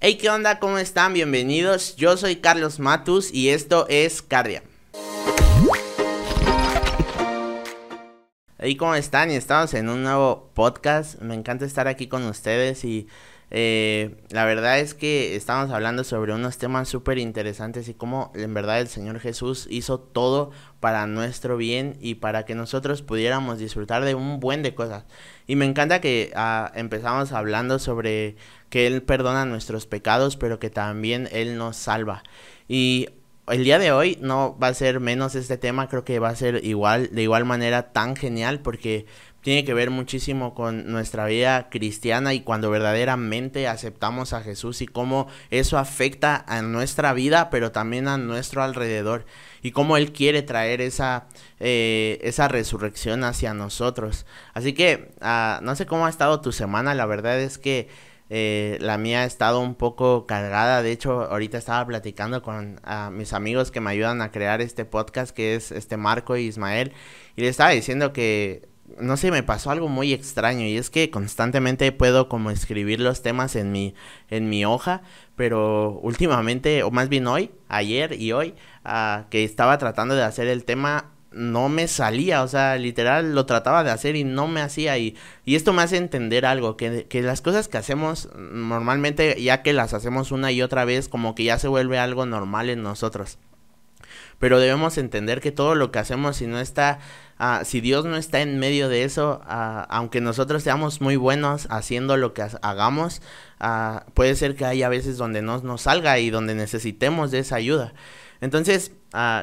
Hey, ¿qué onda? ¿Cómo están? Bienvenidos. Yo soy Carlos Matus y esto es Cardia. Hey, ¿cómo están? Y estamos en un nuevo podcast. Me encanta estar aquí con ustedes y eh, la verdad es que estamos hablando sobre unos temas súper interesantes y cómo en verdad el Señor Jesús hizo todo para nuestro bien y para que nosotros pudiéramos disfrutar de un buen de cosas. Y me encanta que ah, empezamos hablando sobre que Él perdona nuestros pecados, pero que también Él nos salva. Y el día de hoy no va a ser menos este tema, creo que va a ser igual, de igual manera tan genial porque tiene que ver muchísimo con nuestra vida cristiana y cuando verdaderamente aceptamos a Jesús y cómo eso afecta a nuestra vida, pero también a nuestro alrededor y cómo Él quiere traer esa, eh, esa resurrección hacia nosotros. Así que uh, no sé cómo ha estado tu semana, la verdad es que eh, la mía ha estado un poco cargada. De hecho, ahorita estaba platicando con uh, mis amigos que me ayudan a crear este podcast, que es este Marco y Ismael, y le estaba diciendo que no sé, me pasó algo muy extraño y es que constantemente puedo como escribir los temas en mi, en mi hoja, pero últimamente, o más bien hoy, ayer y hoy, uh, que estaba tratando de hacer el tema, no me salía, o sea, literal lo trataba de hacer y no me hacía. Y, y esto me hace entender algo, que, que las cosas que hacemos normalmente, ya que las hacemos una y otra vez, como que ya se vuelve algo normal en nosotros. Pero debemos entender que todo lo que hacemos si no está uh, si Dios no está en medio de eso uh, aunque nosotros seamos muy buenos haciendo lo que hagamos uh, puede ser que haya veces donde no nos salga y donde necesitemos de esa ayuda entonces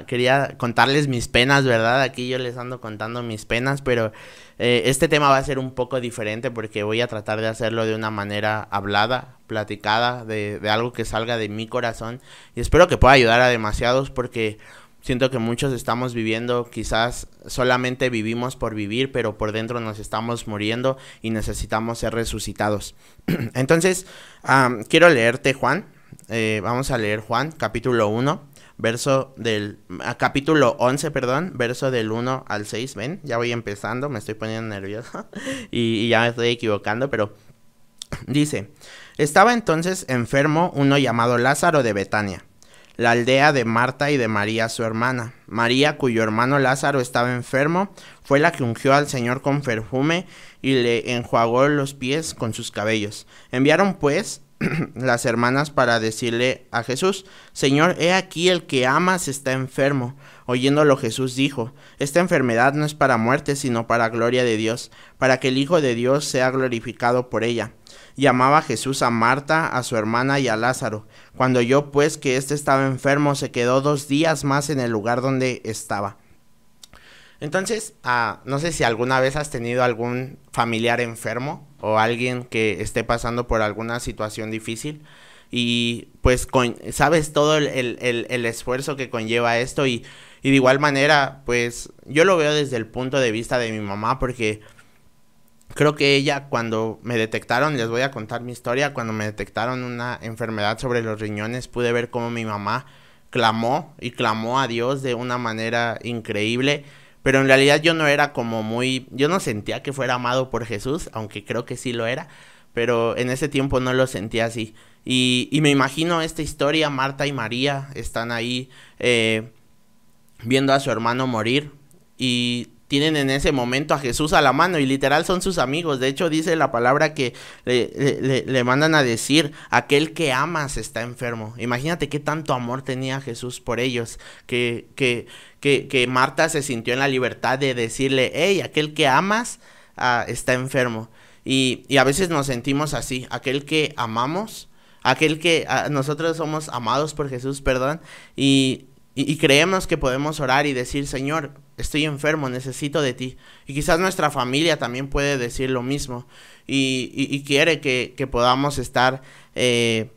quería contarles mis penas verdad aquí yo les ando contando mis penas pero eh, este tema va a ser un poco diferente porque voy a tratar de hacerlo de una manera hablada platicada de, de algo que salga de mi corazón y espero que pueda ayudar a demasiados porque Siento que muchos estamos viviendo, quizás solamente vivimos por vivir, pero por dentro nos estamos muriendo y necesitamos ser resucitados. Entonces, um, quiero leerte Juan. Eh, vamos a leer Juan, capítulo 1, verso del... Uh, capítulo 11, perdón, verso del 1 al 6. Ven, ya voy empezando, me estoy poniendo nervioso y, y ya me estoy equivocando, pero dice, estaba entonces enfermo uno llamado Lázaro de Betania la aldea de Marta y de María su hermana. María, cuyo hermano Lázaro estaba enfermo, fue la que ungió al Señor con perfume y le enjuagó los pies con sus cabellos. Enviaron pues las hermanas para decirle a Jesús, Señor, he aquí el que amas está enfermo. Oyéndolo Jesús dijo, Esta enfermedad no es para muerte, sino para gloria de Dios, para que el Hijo de Dios sea glorificado por ella. Llamaba Jesús a Marta, a su hermana y a Lázaro. Cuando oyó pues que éste estaba enfermo, se quedó dos días más en el lugar donde estaba. Entonces, ah, no sé si alguna vez has tenido algún familiar enfermo o alguien que esté pasando por alguna situación difícil y pues sabes todo el, el, el, esfuerzo que conlleva esto y, y de igual manera pues yo lo veo desde el punto de vista de mi mamá porque creo que ella cuando me detectaron, les voy a contar mi historia, cuando me detectaron una enfermedad sobre los riñones, pude ver cómo mi mamá clamó y clamó a Dios de una manera increíble, pero en realidad yo no era como muy, yo no sentía que fuera amado por Jesús, aunque creo que sí lo era, pero en ese tiempo no lo sentía así. Y, y me imagino esta historia, Marta y María están ahí eh, viendo a su hermano morir y tienen en ese momento a Jesús a la mano y literal son sus amigos. De hecho dice la palabra que le, le, mandan a decir, aquel que amas está enfermo. Imagínate qué tanto amor tenía Jesús por ellos, que, que, que, que Marta se sintió en la libertad de decirle, hey, aquel que amas uh, está enfermo. Y, y, a veces nos sentimos así, aquel que amamos, aquel que uh, nosotros somos amados por Jesús, perdón, y, y creemos que podemos orar y decir, Señor, estoy enfermo, necesito de ti. Y quizás nuestra familia también puede decir lo mismo y, quiere que, podamos estar, eh,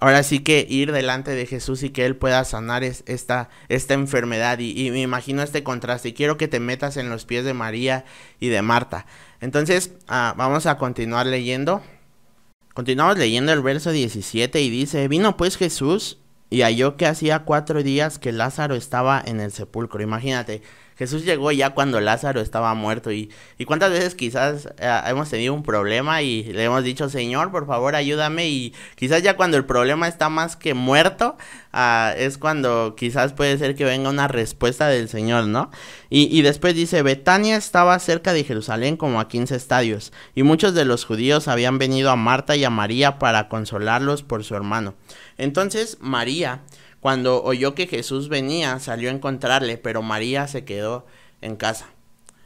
ahora sí que ir delante de Jesús y que Él pueda sanar es, esta, esta enfermedad. Y, y, me imagino este contraste y quiero que te metas en los pies de María y de Marta. Entonces, ah, vamos a continuar leyendo. Continuamos leyendo el verso 17 y dice, vino pues Jesús y halló que hacía cuatro días que Lázaro estaba en el sepulcro. Imagínate, Jesús llegó ya cuando Lázaro estaba muerto y, y cuántas veces quizás eh, hemos tenido un problema y le hemos dicho, Señor, por favor, ayúdame y quizás ya cuando el problema está más que muerto, ah, es cuando quizás puede ser que venga una respuesta del Señor, ¿no? Y, y después dice, Betania estaba cerca de Jerusalén como a 15 estadios y muchos de los judíos habían venido a Marta y a María para consolarlos por su hermano. Entonces María cuando oyó que Jesús venía, salió a encontrarle, pero María se quedó en casa.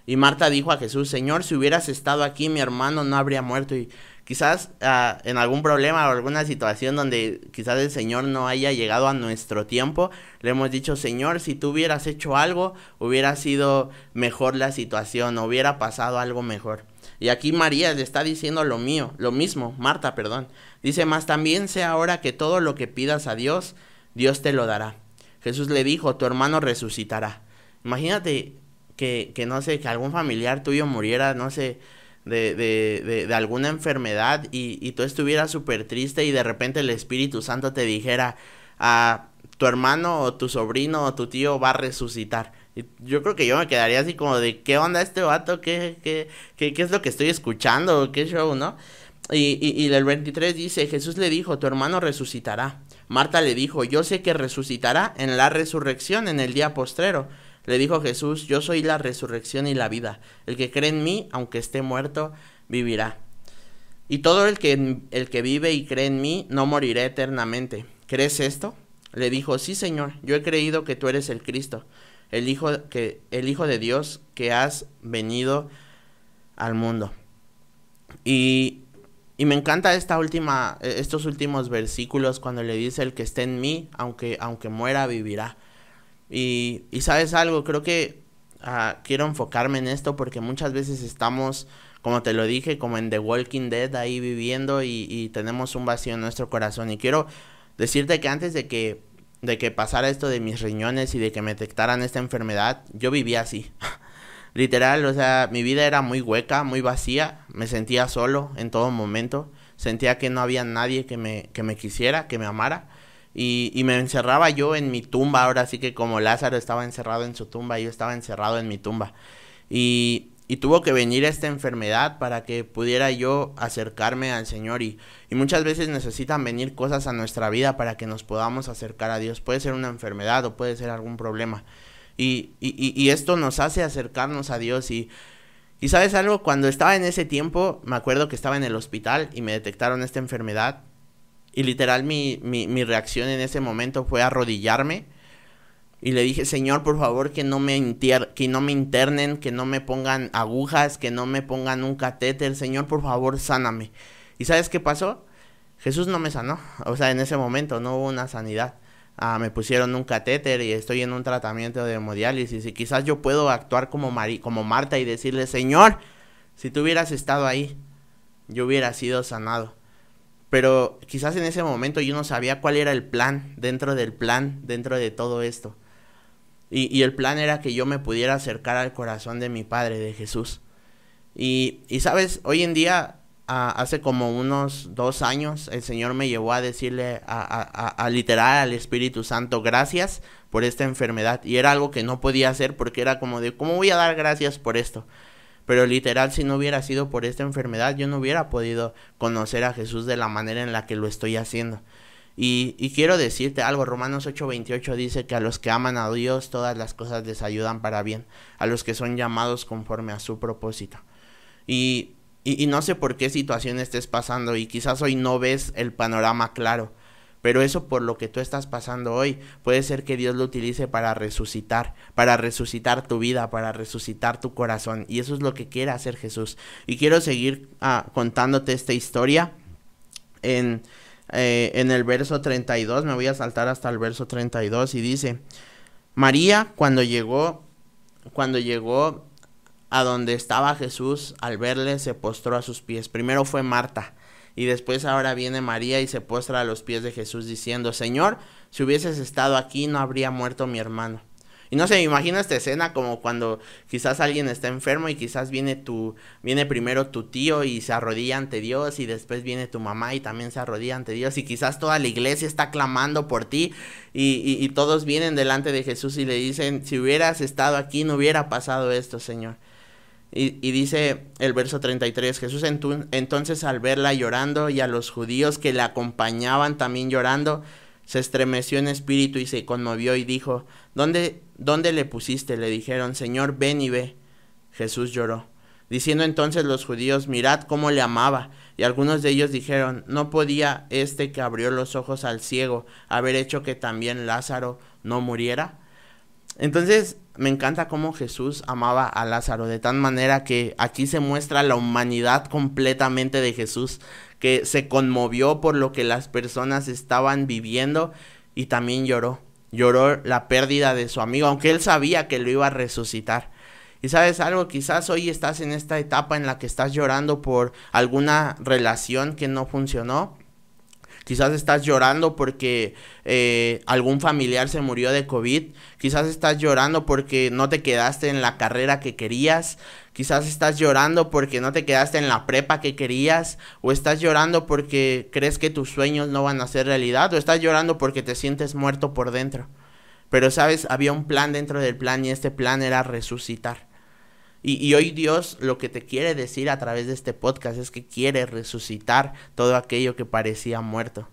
Y Marta dijo a Jesús, Señor, si hubieras estado aquí, mi hermano no habría muerto. Y quizás uh, en algún problema o alguna situación donde quizás el Señor no haya llegado a nuestro tiempo, le hemos dicho, Señor, si tú hubieras hecho algo, hubiera sido mejor la situación, hubiera pasado algo mejor. Y aquí María le está diciendo lo mío, lo mismo, Marta, perdón. Dice, más también sé ahora que todo lo que pidas a Dios, Dios te lo dará. Jesús le dijo, tu hermano resucitará. Imagínate que, que no sé, que algún familiar tuyo muriera, no sé, de, de, de, alguna enfermedad y, y tú estuvieras súper triste y de repente el Espíritu Santo te dijera, ah, tu hermano o tu sobrino o tu tío va a resucitar. Y yo creo que yo me quedaría así como de, ¿qué onda este vato? ¿Qué, qué, qué, qué es lo que estoy escuchando? ¿Qué show, no? Y, y, el 23 dice, Jesús le dijo, tu hermano resucitará. Marta le dijo, yo sé que resucitará en la resurrección en el día postrero. Le dijo Jesús, yo soy la resurrección y la vida. El que cree en mí, aunque esté muerto, vivirá. Y todo el que, el que vive y cree en mí, no morirá eternamente. ¿Crees esto? Le dijo, sí, Señor, yo he creído que tú eres el Cristo, el Hijo, que, el Hijo de Dios que has venido al mundo. Y y me encanta esta última, eh, estos últimos versículos cuando le dice el que esté en mí, aunque, aunque muera, vivirá. Y, y sabes algo, creo que uh, quiero enfocarme en esto porque muchas veces estamos, como te lo dije, como en The Walking Dead ahí viviendo y, y tenemos un vacío en nuestro corazón. Y quiero decirte que antes de que, de que pasara esto de mis riñones y de que me detectaran esta enfermedad, yo vivía así. Literal, o sea, mi vida era muy hueca, muy vacía, me sentía solo en todo momento, sentía que no había nadie que me, que me quisiera, que me amara, y, y me encerraba yo en mi tumba, ahora sí que como Lázaro estaba encerrado en su tumba, yo estaba encerrado en mi tumba, y, y tuvo que venir esta enfermedad para que pudiera yo acercarme al Señor y, y, muchas veces necesitan venir cosas a nuestra vida para que nos podamos acercar a Dios. Puede ser una enfermedad o puede ser algún problema. Y, esto nos hace acercarnos a Dios y, sabes algo, cuando estaba en ese tiempo, me acuerdo que estaba en el hospital y me detectaron esta enfermedad. Y literal mi, mi, mi, reacción en ese momento fue arrodillarme. Y le dije, Señor, por favor, que no, me que no me internen, que no me pongan agujas, que no me pongan un catéter. Señor, por favor, sáname. ¿Y sabes qué pasó? Jesús no me sanó. O sea, en ese momento no hubo una sanidad. Ah, me pusieron un catéter y estoy en un tratamiento de hemodiálisis y quizás yo puedo actuar como, como Marta y decirle, Señor, si tú hubieras estado ahí, yo hubiera sido sanado. Pero quizás en ese momento yo no sabía cuál era el plan dentro del plan, dentro de todo esto. Y, y el plan era que yo me pudiera acercar al corazón de mi Padre, de Jesús. Y, y sabes, hoy en día hace como unos dos años el Señor me llevó a decirle a, literal al Espíritu Santo gracias por esta enfermedad y era algo que no podía hacer porque era como de cómo voy a dar gracias por esto pero literal si no hubiera sido por esta enfermedad yo no hubiera podido conocer a Jesús de la manera en la que lo estoy haciendo. Y, y quiero decirte algo, Romanos 8:28 dice que a los que aman a Dios todas las cosas les ayudan para bien, a los que son llamados conforme a su propósito. Y y, no sé por qué situación estés pasando y quizás hoy no ves el panorama claro. Pero eso por lo que tú estás pasando hoy puede ser que Dios lo utilice para resucitar, para resucitar tu vida, para resucitar tu corazón. Y eso es lo que quiere hacer Jesús. Y quiero seguir ah, contándote esta historia en, eh, en el verso 32. Me voy a saltar hasta el verso 32 y dice, María cuando llegó, cuando llegó a donde estaba Jesús, al verle, se postró a sus pies. Primero fue Marta, y después ahora viene María y se postra a los pies de Jesús diciendo, Señor, si hubieses estado aquí no habría muerto mi hermano. Y no sé, me imagino esta escena como cuando quizás alguien está enfermo y quizás viene tu, viene primero tu tío y se arrodilla ante Dios y después viene tu mamá y también se arrodilla ante Dios y quizás toda la iglesia está clamando por ti y, y, todos vienen delante de Jesús y le dicen, si hubieras estado aquí no hubiera pasado esto, Señor. Y, dice el verso 33, Jesús entonces al verla llorando y a los judíos que la acompañaban también llorando, se estremeció en espíritu y se conmovió y dijo, ¿Dónde, ¿Dónde le pusiste? Le dijeron, Señor, ven y ve. Jesús lloró. Diciendo entonces los judíos, mirad cómo le amaba. Y algunos de ellos dijeron, ¿no podía este que abrió los ojos al ciego haber hecho que también Lázaro no muriera? Entonces, me encanta cómo Jesús amaba a Lázaro, de tal manera que aquí se muestra la humanidad completamente de Jesús que se conmovió por lo que las personas estaban viviendo y también lloró. Lloró la pérdida de su amigo, aunque él sabía que lo iba a resucitar. Y sabes algo, quizás hoy estás en esta etapa en la que estás llorando por alguna relación que no funcionó, Quizás estás llorando porque eh, algún familiar se murió de COVID. Quizás estás llorando porque no te quedaste en la carrera que querías. Quizás estás llorando porque no te quedaste en la prepa que querías. O estás llorando porque crees que tus sueños no van a ser realidad. O estás llorando porque te sientes muerto por dentro. Pero sabes, había un plan dentro del plan y este plan era resucitar. Y, hoy Dios lo que te quiere decir a través de este podcast es que quiere resucitar todo aquello que parecía muerto.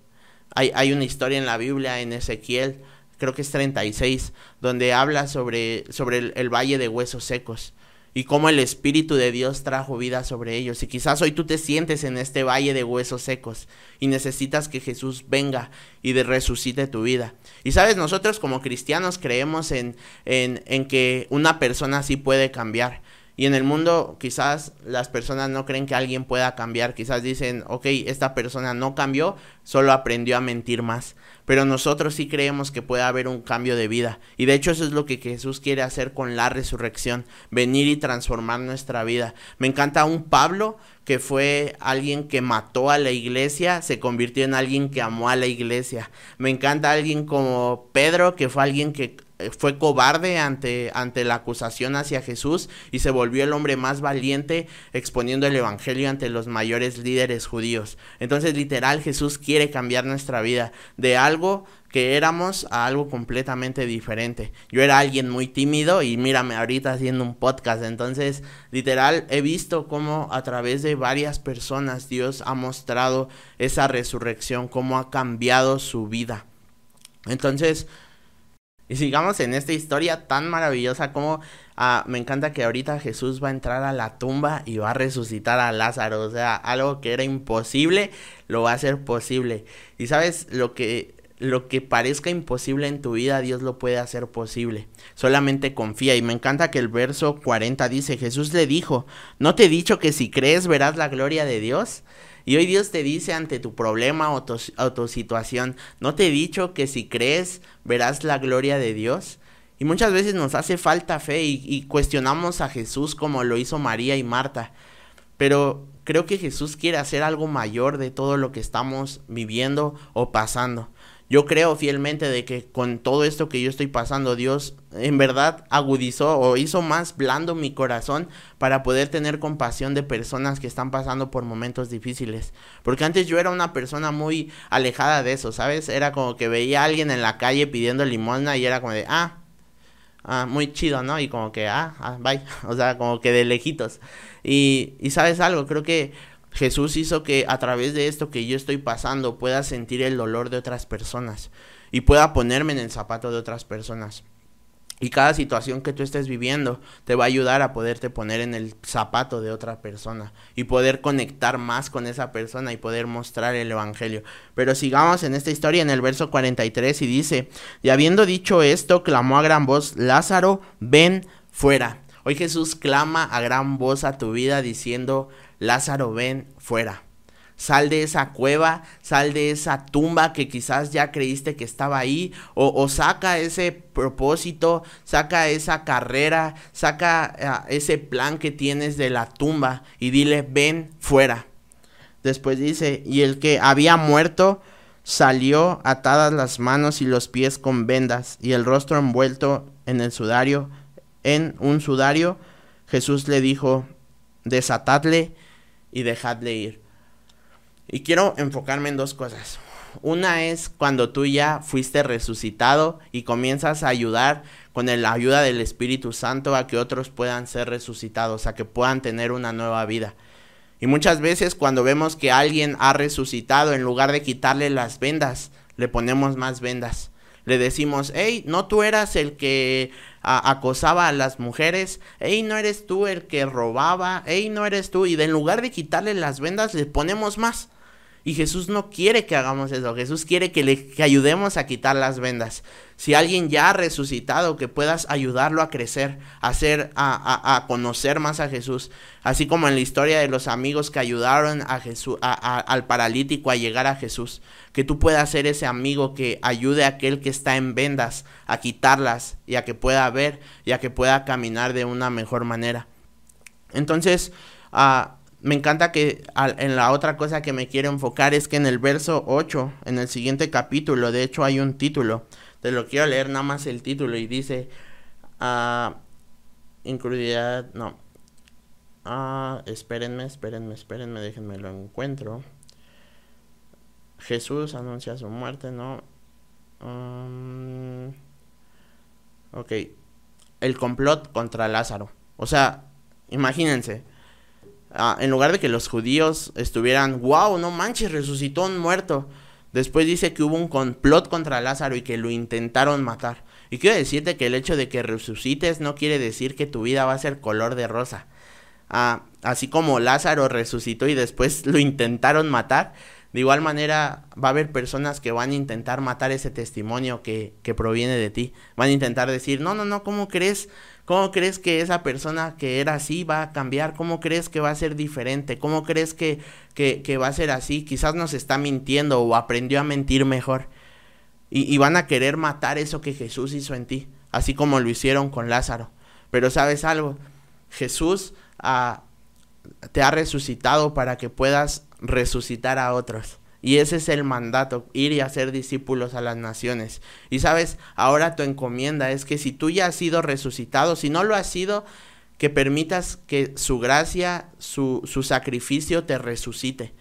Hay, hay una historia en la Biblia, en Ezequiel, creo que es 36, donde habla sobre, sobre el, valle de huesos secos y cómo el Espíritu de Dios trajo vida sobre ellos. Y quizás hoy tú te sientes en este valle de huesos secos y necesitas que Jesús venga y resucite tu vida. Y sabes, nosotros como cristianos creemos en, en, en que una persona sí puede cambiar. Y en el mundo quizás las personas no creen que alguien pueda cambiar, quizás dicen, ok, esta persona no cambió, solo aprendió a mentir más. Pero nosotros sí creemos que puede haber un cambio de vida. Y de hecho eso es lo que Jesús quiere hacer con la resurrección, venir y transformar nuestra vida. Me encanta un Pablo que fue alguien que mató a la iglesia, se convirtió en alguien que amó a la iglesia. Me encanta alguien como Pedro, que fue alguien que fue cobarde ante, ante la acusación hacia Jesús y se volvió el hombre más valiente exponiendo el Evangelio ante los mayores líderes judíos. Entonces literal Jesús quiere cambiar nuestra vida de algo que éramos a algo completamente diferente. Yo era alguien muy tímido y mírame ahorita haciendo un podcast. Entonces, literal, he visto cómo a través de varias personas Dios ha mostrado esa resurrección, cómo ha cambiado su vida. Entonces, y sigamos en esta historia tan maravillosa como ah, me encanta que ahorita Jesús va a entrar a la tumba y va a resucitar a Lázaro. O sea, algo que era imposible, lo va a hacer posible. Y sabes, lo que, lo que parezca imposible en tu vida, Dios lo puede hacer posible. Solamente confía. Y me encanta que el verso 40 dice, Jesús le dijo, ¿no te he dicho que si crees verás la gloria de Dios? Y hoy Dios te dice ante tu problema o tu, situación, ¿no te he dicho que si crees verás la gloria de Dios? Y muchas veces nos hace falta fe y, y cuestionamos a Jesús como lo hizo María y Marta. Pero creo que Jesús quiere hacer algo mayor de todo lo que estamos viviendo o pasando. Yo creo fielmente de que con todo esto que yo estoy pasando, Dios en verdad agudizó o hizo más blando mi corazón para poder tener compasión de personas que están pasando por momentos difíciles. Porque antes yo era una persona muy alejada de eso, ¿sabes? Era como que veía a alguien en la calle pidiendo limosna y era como de, ah, ah muy chido, ¿no? Y como que, ah, ah, bye. O sea, como que de lejitos. Y, y sabes algo, creo que Jesús hizo que a través de esto que yo estoy pasando pueda sentir el dolor de otras personas y pueda ponerme en el zapato de otras personas. Y cada situación que tú estés viviendo te va a ayudar a poderte poner en el zapato de otra persona y poder conectar más con esa persona y poder mostrar el Evangelio. Pero sigamos en esta historia en el verso 43 y dice, y habiendo dicho esto, clamó a gran voz, Lázaro, ven fuera. Hoy Jesús clama a gran voz a tu vida diciendo, Lázaro, ven fuera. Sal de esa cueva, sal de esa tumba que quizás ya creíste que estaba ahí, o, saca ese propósito, saca esa carrera, saca ah, ese plan que tienes de la tumba y dile, ven fuera. Después dice, y el que había muerto salió atadas las manos y los pies con vendas y el rostro envuelto en el sudario, en un sudario, Jesús le dijo, desatadle y dejadle ir. Y quiero enfocarme en dos cosas. Una es cuando tú ya fuiste resucitado y comienzas a ayudar con la ayuda del Espíritu Santo a que otros puedan ser resucitados, a que puedan tener una nueva vida. Y muchas veces cuando vemos que alguien ha resucitado, en lugar de quitarle las vendas, le ponemos más vendas. Le decimos, hey, no tú eras el que acosaba a las mujeres, hey, no eres tú el que robaba, hey, no eres tú. Y en lugar de quitarle las vendas, le ponemos más. Y Jesús no quiere que hagamos eso. Jesús quiere que le ayudemos a quitar las vendas. Si alguien ya ha resucitado, que puedas ayudarlo a crecer, a, hacer, a, a, conocer más a Jesús. Así como en la historia de los amigos que ayudaron a Jesús, al paralítico a llegar a Jesús. Que tú puedas ser ese amigo que ayude a aquel que está en vendas a quitarlas y a que pueda ver y a que pueda caminar de una mejor manera. Entonces, uh, me encanta que en la otra cosa que me quiero enfocar es que en el verso 8, en el siguiente capítulo, de hecho hay un título, te lo quiero leer nada más el título y dice, uh, no, uh, espérenme, espérenme, espérenme, déjenme lo encuentro. Jesús anuncia su muerte, ¿no? Um, ok, el complot contra Lázaro. O sea, imagínense, Ah, en lugar de que los judíos estuvieran, wow, no manches, resucitó un muerto. Después dice que hubo un complot contra Lázaro y que lo intentaron matar. Y quiero decirte que el hecho de que resucites no quiere decir que tu vida va a ser color de rosa. Ah, así como Lázaro resucitó y después lo intentaron matar, de igual manera va a haber personas que van a intentar matar ese testimonio que, que proviene de ti. Van a intentar decir, no, no, no, ¿cómo crees? ¿Cómo crees que esa persona que era así va a cambiar? ¿Cómo crees que va a ser diferente? ¿Cómo crees que, que, va a ser así? Quizás nos está mintiendo o aprendió a mentir mejor. Y, van a querer matar eso que Jesús hizo en ti, así como lo hicieron con Lázaro. Pero sabes algo, Jesús ah, te ha resucitado para que puedas resucitar a otros. Y ese es el mandato, ir y hacer discípulos a las naciones. Y sabes, ahora tu encomienda es que si tú ya has sido resucitado, si no lo has sido, que permitas que su gracia, su, su sacrificio te resucite.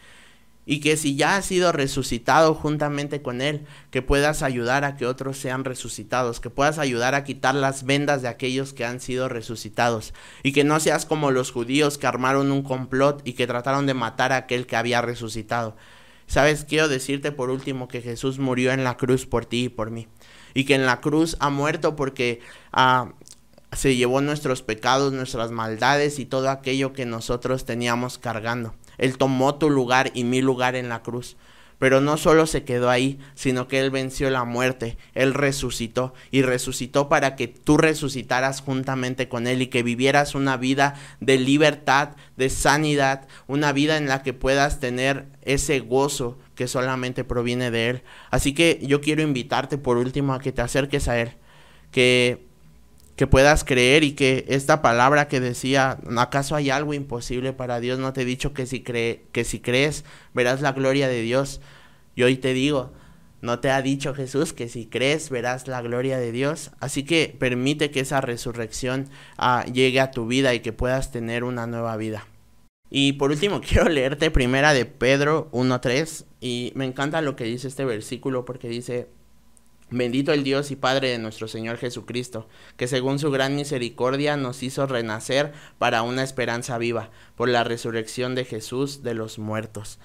Y que si ya has sido resucitado juntamente con Él, que puedas ayudar a que otros sean resucitados, que puedas ayudar a quitar las vendas de aquellos que han sido resucitados. Y que no seas como los judíos que armaron un complot y que trataron de matar a aquel que había resucitado Sabes, quiero decirte por último que Jesús murió en la cruz por ti y por mí. Y que en la cruz ha muerto porque ah, se llevó nuestros pecados, nuestras maldades y todo aquello que nosotros teníamos cargando. Él tomó tu lugar y mi lugar en la cruz. Pero no solo se quedó ahí, sino que Él venció la muerte, Él resucitó y resucitó para que tú resucitaras juntamente con Él y que vivieras una vida de libertad, de sanidad, una vida en la que puedas tener ese gozo que solamente proviene de Él. Así que yo quiero invitarte por último a que te acerques a Él, que que puedas creer y que esta palabra que decía, ¿acaso hay algo imposible para Dios? No te he dicho que si, cree, que si crees verás la gloria de Dios. Y hoy te digo, no te ha dicho Jesús que si crees verás la gloria de Dios. Así que permite que esa resurrección ah, llegue a tu vida y que puedas tener una nueva vida. Y por último quiero leerte primera de Pedro 1.3 y me encanta lo que dice este versículo porque dice, Bendito el Dios y Padre de nuestro Señor Jesucristo, que según su gran misericordia nos hizo renacer para una esperanza viva, por la resurrección de Jesús de los muertos.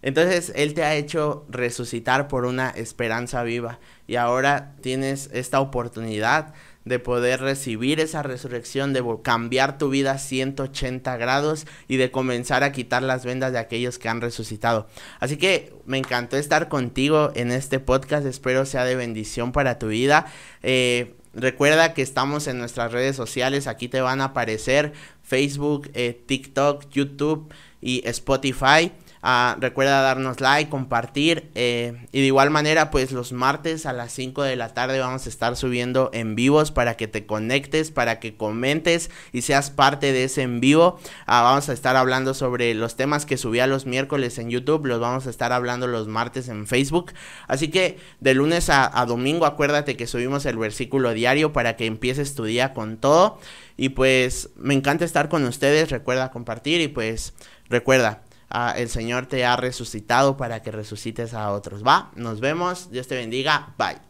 Entonces Él te ha hecho resucitar por una esperanza viva y ahora tienes esta oportunidad de poder recibir esa resurrección, de cambiar tu vida 180 grados y de comenzar a quitar las vendas de aquellos que han resucitado. Así que me encantó estar contigo en este podcast, espero sea de bendición para tu vida. Eh, recuerda que estamos en nuestras redes sociales, aquí te van a aparecer Facebook, eh, TikTok, YouTube y Spotify. Ah, recuerda darnos like, compartir. Eh, y de igual manera, pues los martes a las 5 de la tarde vamos a estar subiendo en vivos para que te conectes, para que comentes y seas parte de ese en vivo. Ah, vamos a estar hablando sobre los temas que subía los miércoles en YouTube. Los vamos a estar hablando los martes en Facebook. Así que de lunes a, a domingo acuérdate que subimos el versículo diario para que empieces tu día con todo. Y pues me encanta estar con ustedes. Recuerda compartir y pues recuerda Ah, el Señor te ha resucitado para que resucites a otros. Va, nos vemos, Dios te bendiga, bye.